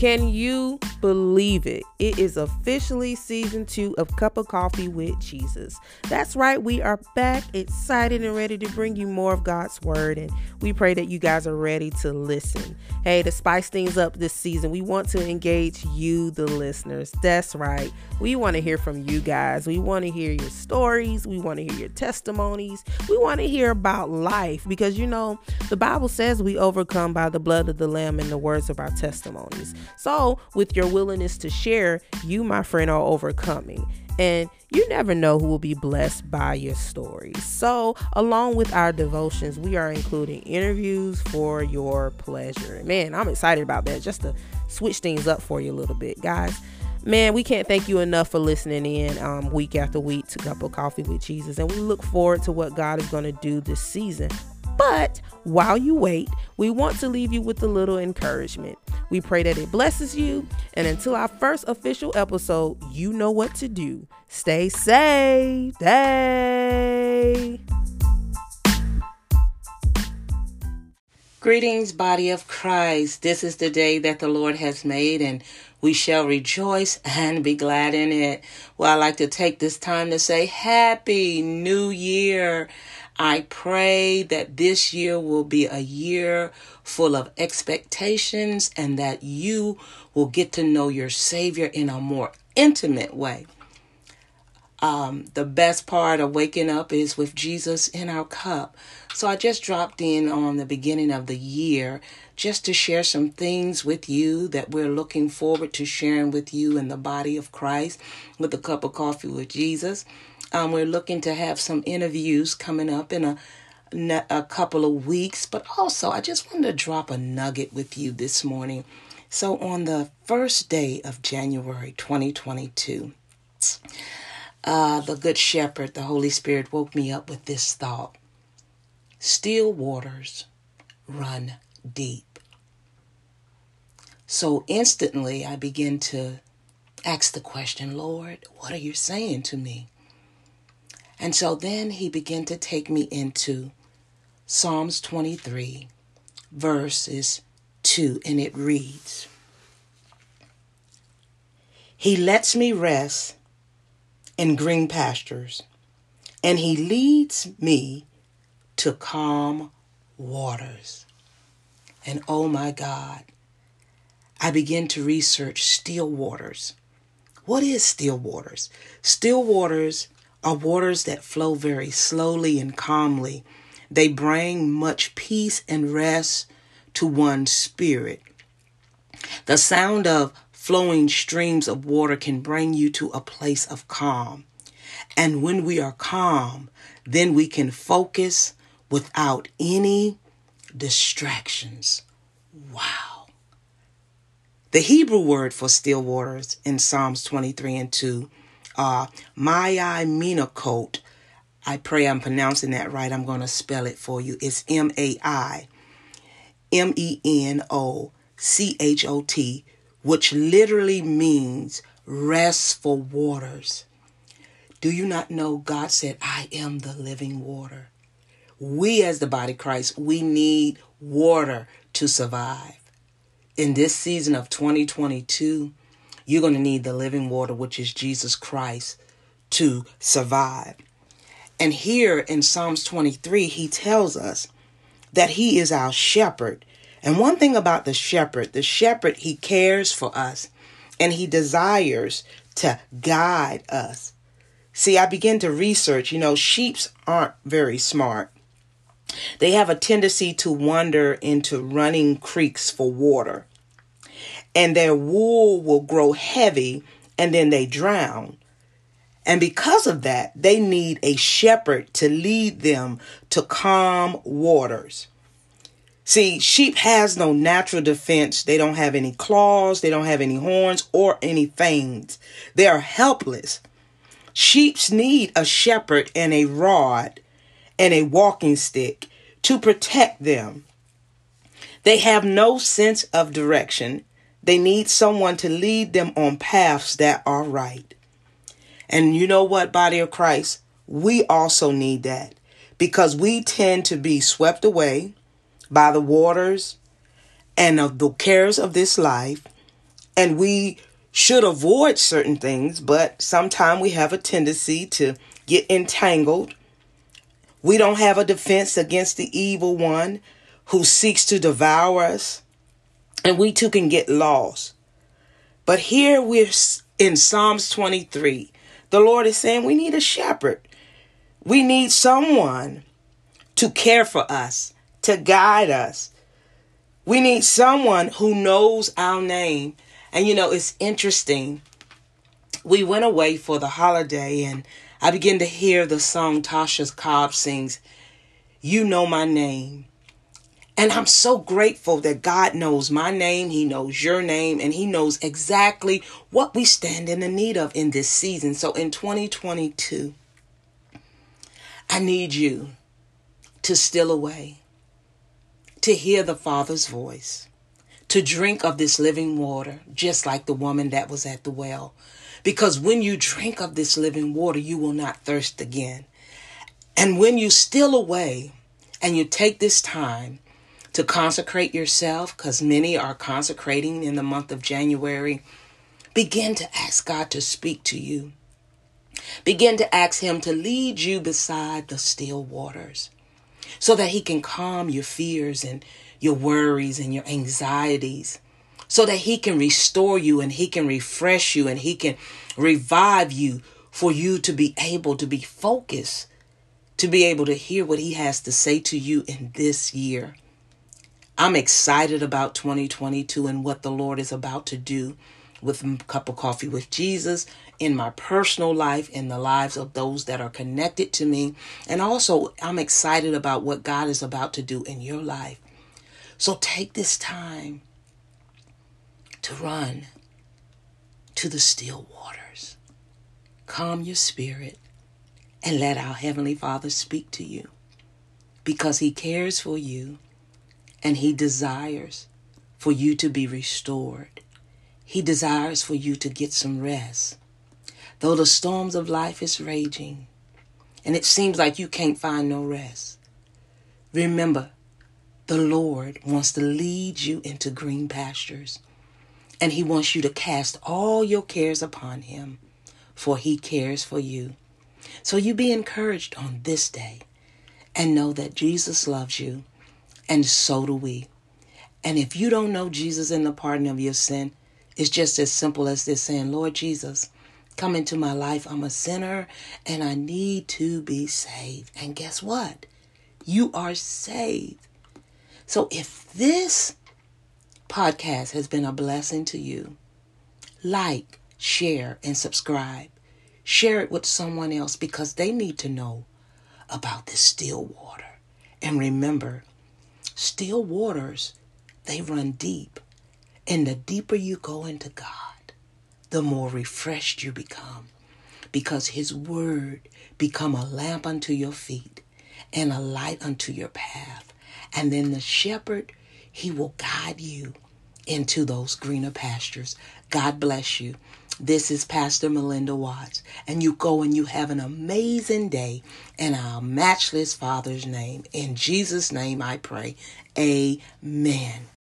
Can you believe it? It is officially season two of Cup of Coffee with Jesus. That's right, we are back, excited and ready to bring you more of God's Word, and we pray that you guys are ready to listen. Hey, to spice things up this season, we want to engage you, the listeners. That's right, we want to hear from you guys. We want to hear your stories, we want to hear your testimonies, we want to hear about life because you know, the Bible says we overcome by the blood of the Lamb and the words of our testimonies. So, with your willingness to share, you, my friend, are overcoming. And you never know who will be blessed by your story. So, along with our devotions, we are including interviews for your pleasure. Man, I'm excited about that just to switch things up for you a little bit, guys. Man, we can't thank you enough for listening in um, week after week to Cup of Coffee with Jesus. And we look forward to what God is going to do this season. But while you wait, we want to leave you with a little encouragement. We pray that it blesses you. And until our first official episode, you know what to do. Stay safe. Hey. Greetings, body of Christ. This is the day that the Lord has made, and we shall rejoice and be glad in it. Well, I'd like to take this time to say Happy New Year. I pray that this year will be a year full of expectations and that you will get to know your Savior in a more intimate way. Um, the best part of waking up is with Jesus in our cup. So I just dropped in on the beginning of the year just to share some things with you that we're looking forward to sharing with you in the body of Christ with a cup of coffee with Jesus. Um, we're looking to have some interviews coming up in a a couple of weeks, but also I just wanted to drop a nugget with you this morning. So, on the first day of January 2022, uh, the Good Shepherd, the Holy Spirit, woke me up with this thought Still waters run deep. So, instantly, I begin to ask the question Lord, what are you saying to me? And so then he began to take me into Psalms 23, verses 2, and it reads He lets me rest in green pastures, and he leads me to calm waters. And oh my God, I begin to research still waters. What is still waters? Still waters are waters that flow very slowly and calmly. They bring much peace and rest to one's spirit. The sound of flowing streams of water can bring you to a place of calm. And when we are calm, then we can focus without any distractions. Wow. The Hebrew word for still waters in Psalms 23 and 2 uh, Maya. I pray I'm pronouncing that right. I'm going to spell it for you. It's M A I M E N O C H O T, which literally means restful waters. Do you not know God said, I am the living water? We, as the body Christ, we need water to survive. In this season of 2022, you're going to need the living water, which is Jesus Christ, to survive. And here in Psalms 23, he tells us that he is our shepherd. And one thing about the shepherd, the shepherd, he cares for us and he desires to guide us. See, I begin to research, you know, sheeps aren't very smart. They have a tendency to wander into running creeks for water and their wool will grow heavy and then they drown. And because of that, they need a shepherd to lead them to calm waters. See, sheep has no natural defense. They don't have any claws, they don't have any horns or any fangs. They are helpless. Sheeps need a shepherd and a rod and a walking stick to protect them. They have no sense of direction they need someone to lead them on paths that are right. And you know what, body of Christ? We also need that because we tend to be swept away by the waters and of the cares of this life. and we should avoid certain things, but sometimes we have a tendency to get entangled. We don't have a defense against the evil one who seeks to devour us, and we too can get lost. But here we're in Psalms 23. The Lord is saying we need a shepherd. We need someone to care for us, to guide us. We need someone who knows our name. And you know, it's interesting. We went away for the holiday and I began to hear the song Tasha Cobb sings, You Know My Name. And I'm so grateful that God knows my name, He knows your name, and He knows exactly what we stand in the need of in this season. So in 2022, I need you to steal away, to hear the Father's voice, to drink of this living water, just like the woman that was at the well. Because when you drink of this living water, you will not thirst again. And when you steal away and you take this time to consecrate yourself, because many are consecrating in the month of January, begin to ask God to speak to you. Begin to ask Him to lead you beside the still waters so that He can calm your fears and your worries and your anxieties, so that He can restore you and He can refresh you and He can revive you for you to be able to be focused, to be able to hear what He has to say to you in this year. I'm excited about 2022 and what the Lord is about to do with a cup of coffee with Jesus in my personal life, in the lives of those that are connected to me. And also, I'm excited about what God is about to do in your life. So take this time to run to the still waters. Calm your spirit and let our Heavenly Father speak to you because He cares for you and He desires for you to be restored he desires for you to get some rest. Though the storms of life is raging and it seems like you can't find no rest, remember the Lord wants to lead you into green pastures and he wants you to cast all your cares upon him for he cares for you. So you be encouraged on this day and know that Jesus loves you and so do we. And if you don't know Jesus in the pardon of your sin, it's just as simple as this saying, Lord Jesus, come into my life. I'm a sinner and I need to be saved. And guess what? You are saved. So if this podcast has been a blessing to you, like, share, and subscribe. Share it with someone else because they need to know about this still water. And remember, still waters, they run deep. And the deeper you go into God, the more refreshed you become because his word become a lamp unto your feet and a light unto your path. And then the shepherd, he will guide you into those greener pastures. God bless you. This is Pastor Melinda Watts, and you go and you have an amazing day in our matchless Father's name. In Jesus' name I pray. Amen.